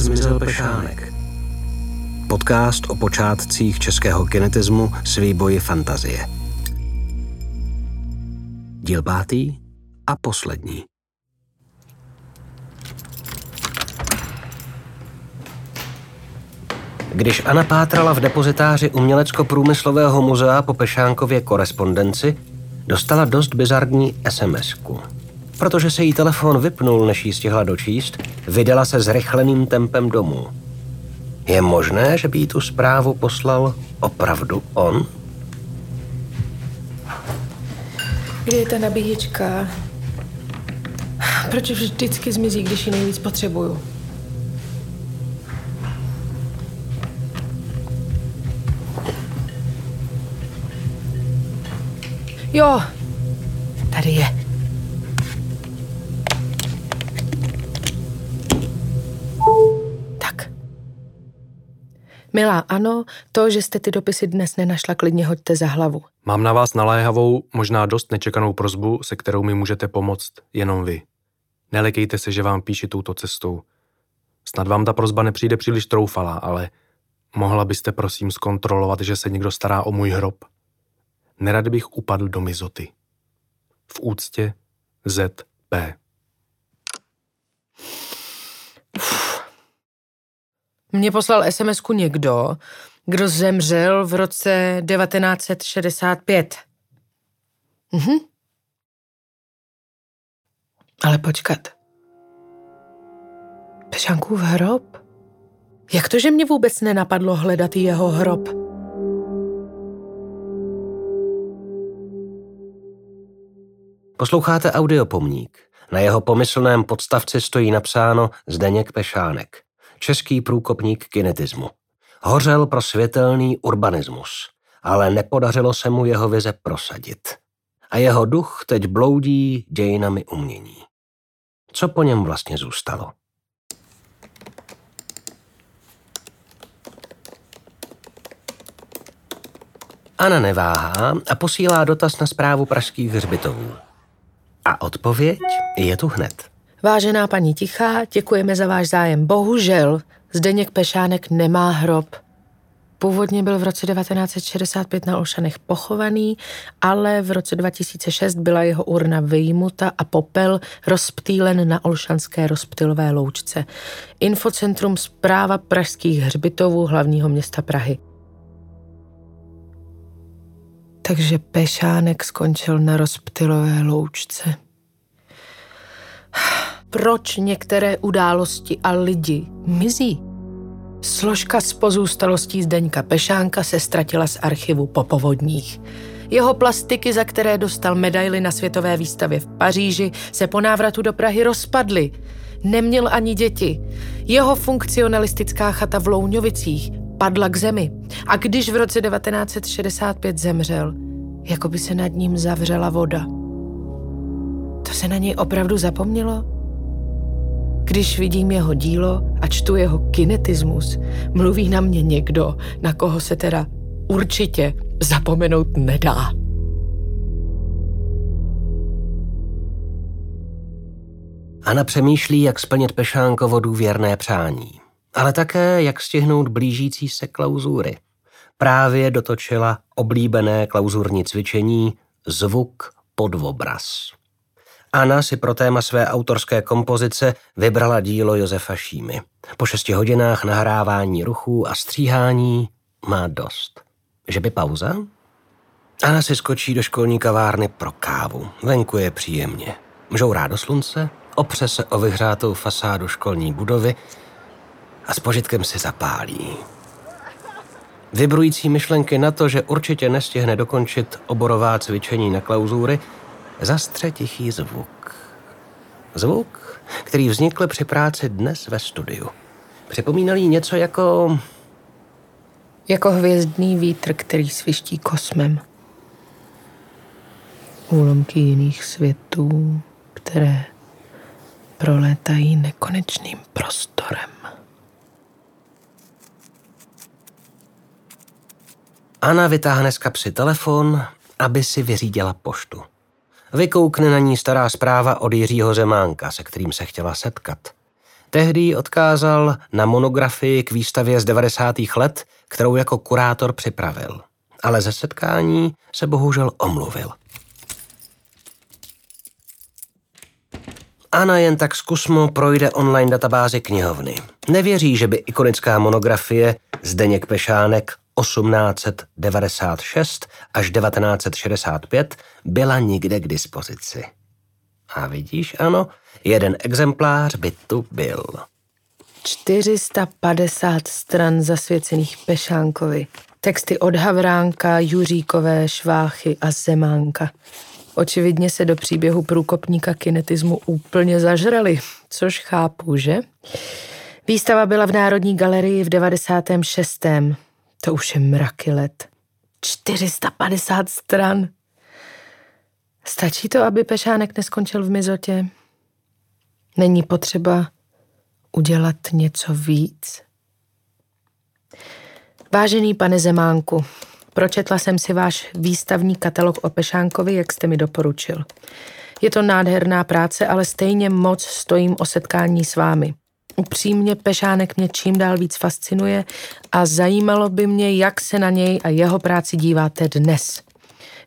zmizel Pešánek. Podcast o počátcích českého kinetismu s výboji fantazie. Díl pátý a poslední. Když Anna pátrala v depozitáři Umělecko-průmyslového muzea po Pešánkově korespondenci, dostala dost bizarní SMS-ku. Protože se jí telefon vypnul, než jí stihla dočíst, vydala se zrychleným tempem domů. Je možné, že by jí tu zprávu poslal opravdu on? Kde je ta nabíječka? Proč vždycky zmizí, když ji nejvíc potřebuju? Jo, Milá, ano, to, že jste ty dopisy dnes nenašla, klidně hoďte za hlavu. Mám na vás naléhavou, možná dost nečekanou prozbu, se kterou mi můžete pomoct jenom vy. Nelekejte se, že vám píši touto cestou. Snad vám ta prozba nepřijde příliš troufalá, ale mohla byste prosím zkontrolovat, že se někdo stará o můj hrob? nerad bych upadl do mizoty. V úctě Z.P. Mně poslal sms někdo, kdo zemřel v roce 1965. Mhm. Ale počkat. Pešánkův hrob? Jak to, že mě vůbec nenapadlo hledat jeho hrob? Posloucháte audiopomník. Na jeho pomyslném podstavci stojí napsáno Zdeněk Pešánek, český průkopník kinetismu. Hořel pro světelný urbanismus, ale nepodařilo se mu jeho vize prosadit. A jeho duch teď bloudí dějinami umění. Co po něm vlastně zůstalo? Ana neváhá a posílá dotaz na zprávu pražských hřbitovů. A odpověď je tu hned. Vážená paní Tichá, děkujeme za váš zájem. Bohužel, Zdeněk Pešánek nemá hrob. Původně byl v roce 1965 na Olšanech pochovaný, ale v roce 2006 byla jeho urna vyjmuta a popel rozptýlen na Olšanské rozptylové loučce. Infocentrum zpráva pražských hřbitovů hlavního města Prahy. Takže Pešánek skončil na rozptylové loučce. Proč některé události a lidi mizí? Složka z pozůstalostí Zdeňka Pešánka se ztratila z archivu po povodních. Jeho plastiky, za které dostal medaily na světové výstavě v Paříži, se po návratu do Prahy rozpadly. Neměl ani děti. Jeho funkcionalistická chata v Louňovicích padla k zemi. A když v roce 1965 zemřel, jako by se nad ním zavřela voda. To se na něj opravdu zapomnělo? Když vidím jeho dílo a čtu jeho kinetismus, mluví na mě někdo, na koho se teda určitě zapomenout nedá. Ana přemýšlí, jak splnit Pešánkovo důvěrné přání ale také jak stihnout blížící se klauzury. Právě dotočila oblíbené klauzurní cvičení Zvuk pod obraz. Anna si pro téma své autorské kompozice vybrala dílo Josefa Šímy. Po šesti hodinách nahrávání ruchů a stříhání má dost. Že by pauza? Anna si skočí do školní kavárny pro kávu. Venku je příjemně. Žourá do slunce, opře se o vyhřátou fasádu školní budovy a s požitkem si zapálí. Vybrující myšlenky na to, že určitě nestihne dokončit oborová cvičení na klauzury, zastře tichý zvuk. Zvuk, který vznikl při práci dnes ve studiu. Připomínal jí něco jako... Jako hvězdný vítr, který sviští kosmem. Úlomky jiných světů, které prolétají nekonečným prostorem. Anna vytáhne z kapsy telefon, aby si vyřídila poštu. Vykoukne na ní stará zpráva od Jiřího Zemánka, se kterým se chtěla setkat. Tehdy ji odkázal na monografii k výstavě z 90. let, kterou jako kurátor připravil. Ale ze setkání se bohužel omluvil. Ana jen tak zkusmo projde online databázi knihovny. Nevěří, že by ikonická monografie Zdeněk Pešánek 1896 až 1965 byla nikde k dispozici. A vidíš, ano, jeden exemplář by tu byl. 450 stran zasvěcených Pešánkovi. Texty od Havránka, Juříkové, Šváchy a Zemánka. Očividně se do příběhu průkopníka kinetismu úplně zažrali, což chápu, že? Výstava byla v Národní galerii v 96. To už je mraky let. 450 stran. Stačí to, aby Pešánek neskončil v mizotě? Není potřeba udělat něco víc? Vážený pane Zemánku, pročetla jsem si váš výstavní katalog o Pešánkovi, jak jste mi doporučil. Je to nádherná práce, ale stejně moc stojím o setkání s vámi. Upřímně Pešánek mě čím dál víc fascinuje a zajímalo by mě, jak se na něj a jeho práci díváte dnes.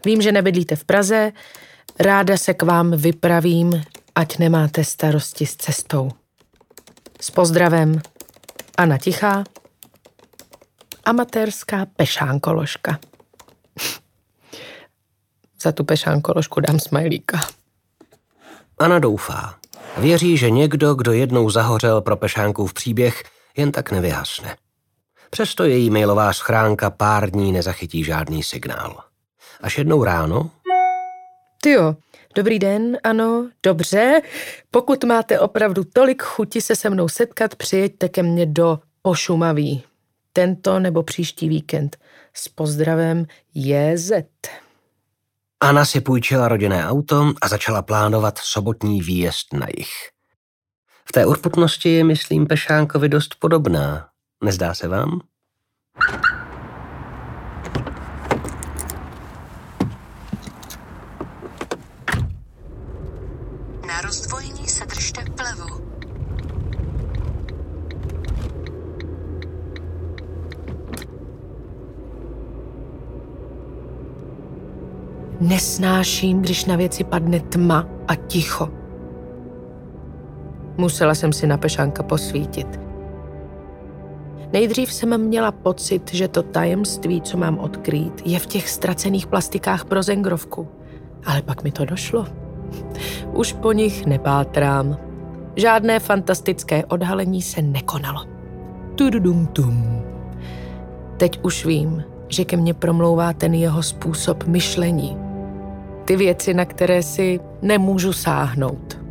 Vím, že nebydlíte v Praze, ráda se k vám vypravím, ať nemáte starosti s cestou. S pozdravem, Anna Tichá, amatérská pešánkoložka. Za tu pešánkoložku dám smajlíka. Ana doufá. Věří, že někdo, kdo jednou zahořel pro Pešánkův příběh, jen tak nevyhasne. Přesto její mailová schránka pár dní nezachytí žádný signál. Až jednou ráno... Tyjo, dobrý den, ano, dobře. Pokud máte opravdu tolik chuti se se mnou setkat, přijeďte ke mně do Pošumaví. Tento nebo příští víkend. S pozdravem JZ. Anna si půjčila rodinné auto a začala plánovat sobotní výjezd na jich. V té urputnosti je, myslím, Pešánkovi dost podobná. Nezdá se vám? Na rozdvojení se držte vlevo. Nesnáším, když na věci padne tma a ticho. Musela jsem si na Pešánka posvítit. Nejdřív jsem měla pocit, že to tajemství, co mám odkrýt, je v těch ztracených plastikách pro zengrovku. Ale pak mi to došlo. Už po nich nepátrám. Žádné fantastické odhalení se nekonalo. Tududum tum. Teď už vím, že ke mně promlouvá ten jeho způsob myšlení. Ty věci, na které si nemůžu sáhnout.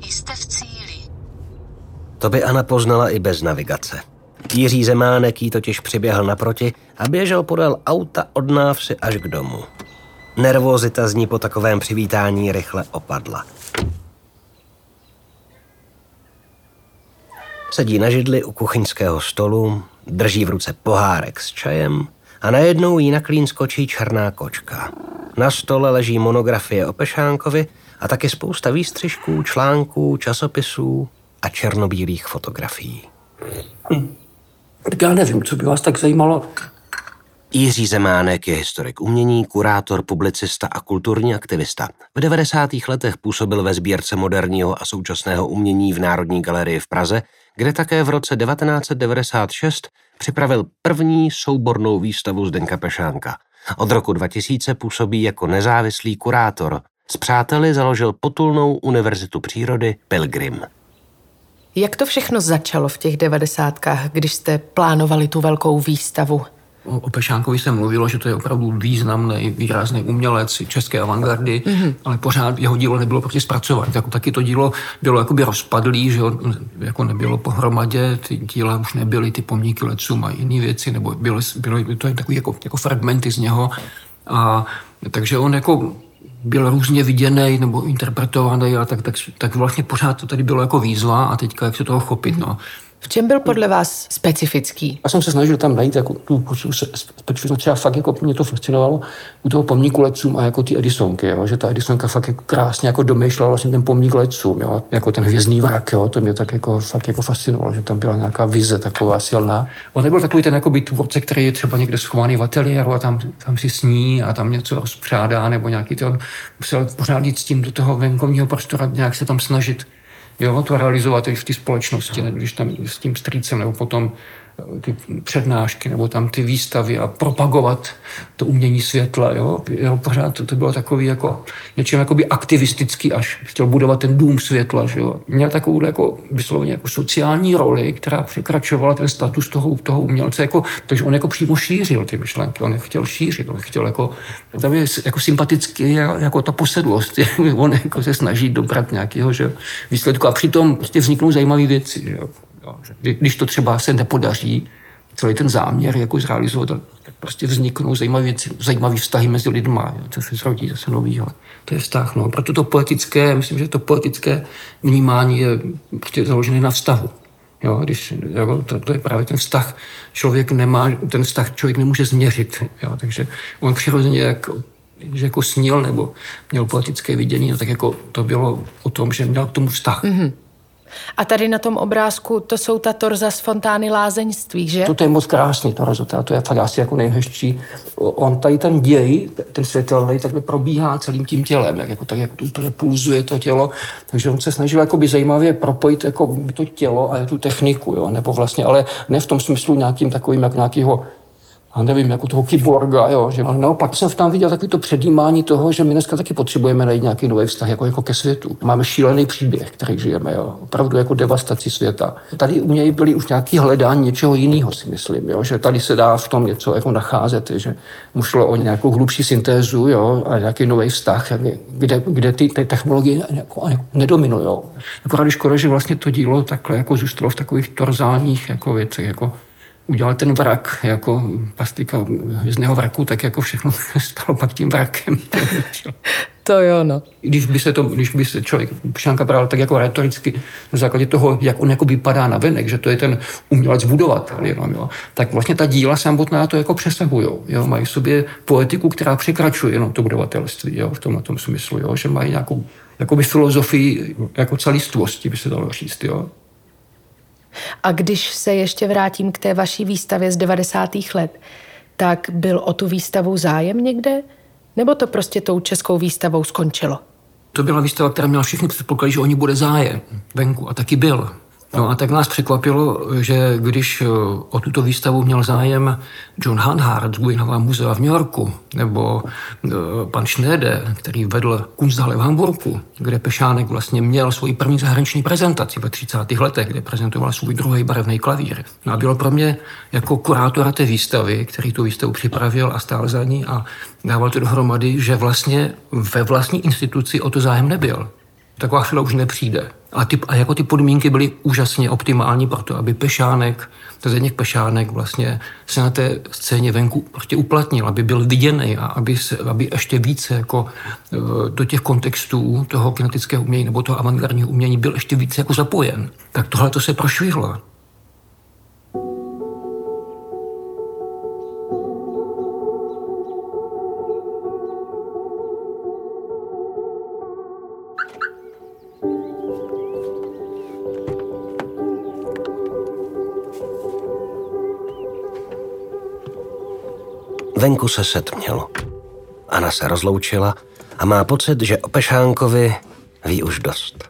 Jste v cíli. To by Ana poznala i bez navigace. Jiří Zemánek jí totiž přiběhl naproti a běžel podél auta od návsi až k domu. Nervozita z ní po takovém přivítání rychle opadla. Sedí na židli u kuchyňského stolu, drží v ruce pohárek s čajem a najednou jí na klín skočí černá kočka. Na stole leží monografie o Pešánkovi a taky spousta výstřižků, článků, časopisů a černobílých fotografií. Tak já nevím, co by vás tak zajímalo. Jiří Zemánek je historik umění, kurátor, publicista a kulturní aktivista. V 90. letech působil ve sbírce moderního a současného umění v Národní galerii v Praze, kde také v roce 1996 připravil první soubornou výstavu Zdenka Pešánka. Od roku 2000 působí jako nezávislý kurátor. S přáteli založil potulnou univerzitu přírody Pilgrim. Jak to všechno začalo v těch devadesátkách, když jste plánovali tu velkou výstavu? O, Pešánkovi se mluvilo, že to je opravdu významný, výrazný umělec české avantgardy, mm-hmm. ale pořád jeho dílo nebylo prostě zpracovat. Jako, taky to dílo bylo jakoby rozpadlý, že jako nebylo pohromadě, ty díla už nebyly, ty pomníky lecům a jiné věci, nebo bylo, bylo to jen takový jako, jako fragmenty z něho. A, takže on jako byl různě viděný nebo interpretovaný a tak, tak, tak vlastně pořád to tady bylo jako výzva a teďka jak se toho chopit. No. V čem byl podle vás specifický? Já jsem se snažil tam najít jako tu specifičnost, třeba fakt jako mě to fascinovalo u toho pomníku letcům a jako ty Edisonky, jo, že ta Edisonka fakt jako krásně jako domýšlela vlastně ten pomník letcům, jo, jako ten hvězdný vrak, jo, to mě tak jako fakt jako fascinovalo, že tam byla nějaká vize taková silná. On nebyl takový ten jako tvůrce, který je třeba někde schovaný v ateliéru a tam, tam si sní a tam něco rozpřádá nebo nějaký to, musel pořád jít s tím do toho venkovního prostoru, nějak se tam snažit jo, to realizovat i v té společnosti, když tam s tím strýcem, nebo potom ty přednášky nebo tam ty výstavy a propagovat to umění světla. Jo? Jo, pořád to, to bylo takový jako něčím jakoby aktivistický až. Chtěl budovat ten dům světla. Že jo? Měl takovou jako vysloveně jako sociální roli, která překračovala ten status toho, toho umělce. Jako, takže on jako přímo šířil ty myšlenky. On je chtěl šířit. On chtěl jako, tam je jako sympatický jako ta posedlost. on jako se snaží dobrat nějakého že, výsledku a přitom prostě vzniknou zajímavé věci. Že jo? Když to třeba se nepodaří, celý ten záměr jako zrealizovat, tak prostě vzniknou zajímavé zajímavé vztahy mezi lidma, jo, co se zrodí zase novýho. To je vztah. No. Proto to poetické, myslím, že to poetické vnímání je prostě založené na vztahu. Jo, když, jo, to, to, je právě ten vztah. Člověk nemá, ten vztah člověk nemůže změřit. Jo, takže on přirozeně jak, že jako snil nebo měl poetické vidění, no, tak jako to bylo o tom, že měl k tomu vztah. Mm-hmm. A tady na tom obrázku to jsou ta torza z fontány lázeňství, že? To, to je moc krásný torzo, to je fakt asi jako nejhezčí. On tady ten děj, ten světelný, takhle probíhá celým tím tělem, jak, jako, tak jak to úplně pulzuje to tělo. Takže on se snažil jakoby zajímavě propojit jako to tělo a tu techniku, jo? nebo vlastně, ale ne v tom smyslu nějakým takovým, jak nějakého a nevím, jako toho kyborga, jo, že ale naopak jsem tam viděl takový to předjímání toho, že my dneska taky potřebujeme najít nějaký nový vztah jako, jako ke světu. Máme šílený příběh, který žijeme, jo, opravdu jako devastaci světa. Tady u něj byly už nějaký hledání něčeho jiného, si myslím, jo, že tady se dá v tom něco jako nacházet, že mu šlo o nějakou hlubší syntézu, jo, a nějaký nový vztah, kde, kde ty, ty technologie jako, jako nedominují. Akorát škoda, že vlastně to dílo takhle jako zůstalo v takových torzálních jako věcech, jako udělal ten vrak jako plastika hvězdného vraku, tak jako všechno stalo pak tím vrakem. to jo, no. Když by se, to, když by se člověk Pšánka bral tak jako retoricky na základě toho, jak on jako vypadá na venek, že to je ten umělec budovatel, jenom, jo, tak vlastně ta díla samotná to jako přesahují. Jo, mají v sobě poetiku, která překračuje jenom to budovatelství, jo, v tom, tom smyslu, jo, že mají nějakou jakoby filozofii jako celistvosti, by se dalo říct. Jo. A když se ještě vrátím k té vaší výstavě z 90. let, tak byl o tu výstavu zájem někde? Nebo to prostě tou českou výstavou skončilo? To byla výstava, která měla všechny předpoklady, že o ní bude zájem venku a taky byl. No a tak nás překvapilo, že když eh, o tuto výstavu měl zájem John Hanhart z Guggenheimova muzea v New Yorku, nebo eh, pan Schneider, který vedl Kunsthalle v Hamburgu, kde Pešánek vlastně měl svoji první zahraniční prezentaci ve 30. letech, kde prezentoval svůj druhý barevný klavír. No a bylo pro mě jako kurátora té výstavy, který tu výstavu připravil a stál za ní a dával to dohromady, že vlastně ve vlastní instituci o to zájem nebyl taková chvíle už nepřijde. A, ty, a jako ty podmínky byly úžasně optimální pro to, aby Pešánek, Zdeněk Pešánek vlastně se na té scéně venku prostě uplatnil, aby byl viděný a aby, se, aby ještě více jako e, do těch kontextů toho kinetického umění nebo toho avantgardního umění byl ještě více jako zapojen. Tak tohle to se prošvihlo. Venku se setmělo. Anna se rozloučila a má pocit, že o Pešánkovi ví už dost.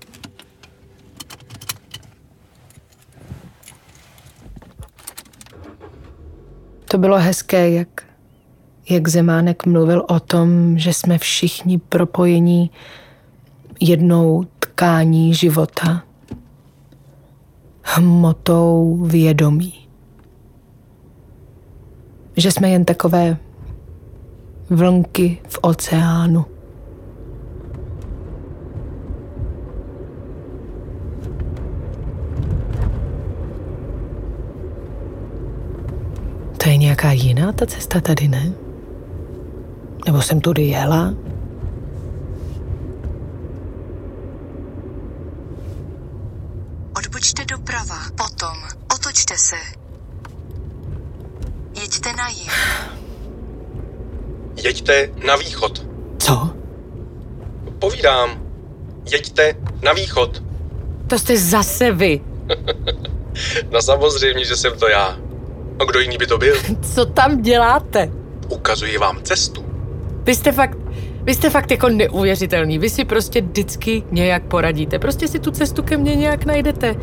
To bylo hezké, jak, jak Zemánek mluvil o tom, že jsme všichni propojení jednou tkání života, hmotou vědomí že jsme jen takové vlnky v oceánu. To je nějaká jiná ta cesta tady, ne? Nebo jsem tudy jela? Odbočte doprava, potom Držte se. Jeďte na jih. Jeďte na východ. Co? Povídám. Jeďte na východ. To jste zase vy. No samozřejmě, že jsem to já. A kdo jiný by to byl? Co tam děláte? Ukazuji vám cestu. Vy jste fakt, vy jste fakt jako neuvěřitelný. Vy si prostě vždycky nějak poradíte. Prostě si tu cestu ke mně nějak najdete.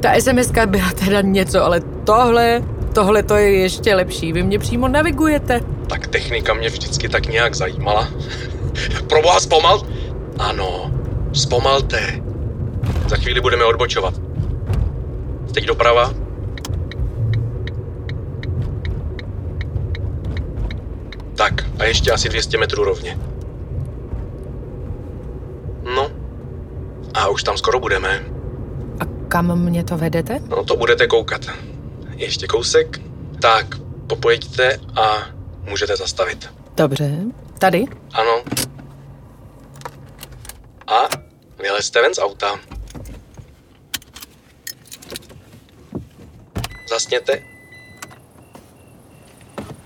Ta sms byla teda něco, ale tohle, tohle to je ještě lepší. Vy mě přímo navigujete. Tak technika mě vždycky tak nějak zajímala. Proboha zpomal? Ano, zpomalte. Za chvíli budeme odbočovat. Teď doprava. Tak, a ještě asi 200 metrů rovně. No, a už tam skoro budeme. A kam mě to vedete? No to budete koukat. Ještě kousek. Tak, popojďte a můžete zastavit. Dobře. Tady? Ano. A vylezte ven z auta. Zasněte.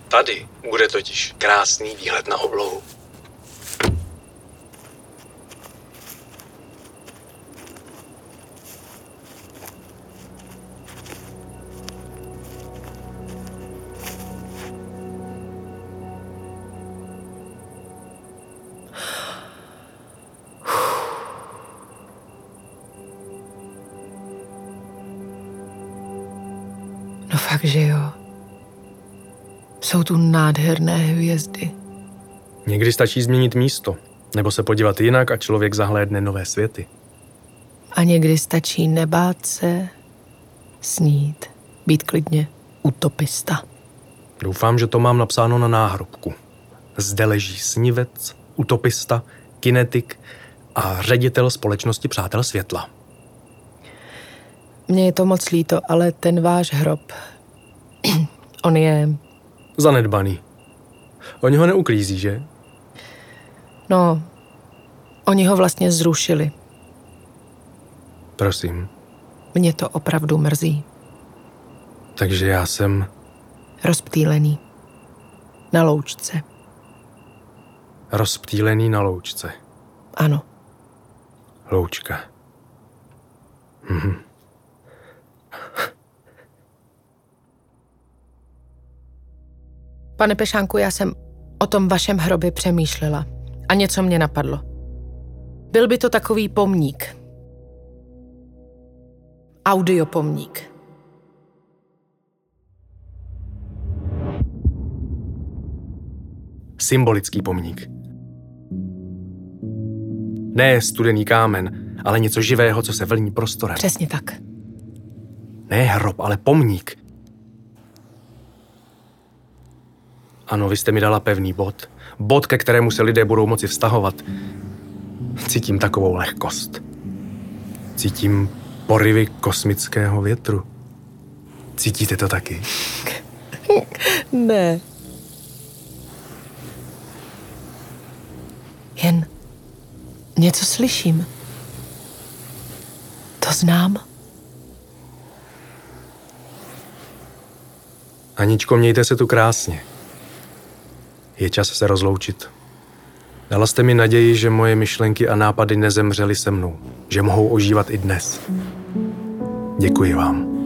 Tady bude totiž krásný výhled na oblohu. No fakt, že jo. Jsou tu nádherné hvězdy. Někdy stačí změnit místo, nebo se podívat jinak a člověk zahlédne nové světy. A někdy stačí nebát se, snít, být klidně utopista. Doufám, že to mám napsáno na náhrobku. Zde leží snivec, utopista, kinetik a ředitel společnosti Přátel světla. Mně je to moc líto, ale ten váš hrob, on je, Zanedbaný. Oni ho neuklízí, že? no, oni ho vlastně zrušili. Prosím. Mě to opravdu mrzí. Takže já jsem... Rozptýlený. Na loučce. Rozptýlený na loučce. Ano. Loučka. Mhm. Pane Pešánku, já jsem o tom vašem hrobě přemýšlela a něco mě napadlo. Byl by to takový pomník. Audiopomník. Symbolický pomník. Ne studený kámen, ale něco živého, co se vlní prostorem. Přesně tak. Ne hrob, ale pomník. Ano, vy jste mi dala pevný bod. Bod, ke kterému se lidé budou moci vztahovat. Cítím takovou lehkost. Cítím porivy kosmického větru. Cítíte to taky? Ne. Jen něco slyším. To znám. Aničko, mějte se tu krásně. Je čas se rozloučit. Dala jste mi naději, že moje myšlenky a nápady nezemřely se mnou, že mohou ožívat i dnes. Děkuji vám.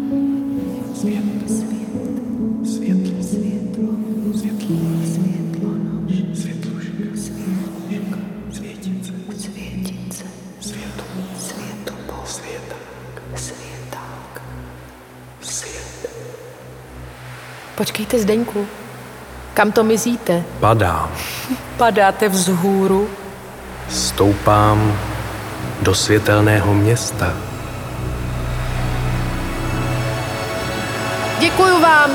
Počkejte, Zdeňku. Kam to mizíte? Padám, Padáte vzhůru? stoupám do světelného města. Děkuju vám.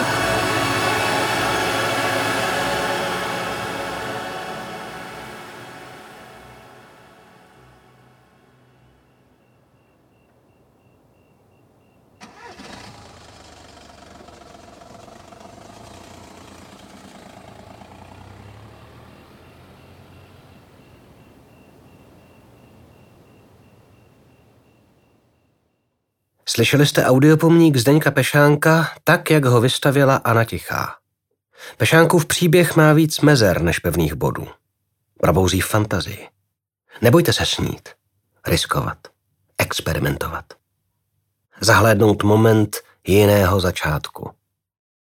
Slyšeli jste audiopomník Zdeňka Pešánka tak, jak ho vystavila Anna Tichá. Pešánkův příběh má víc mezer než pevných bodů. Probouzí fantazii. Nebojte se snít, riskovat, experimentovat. Zahlédnout moment jiného začátku –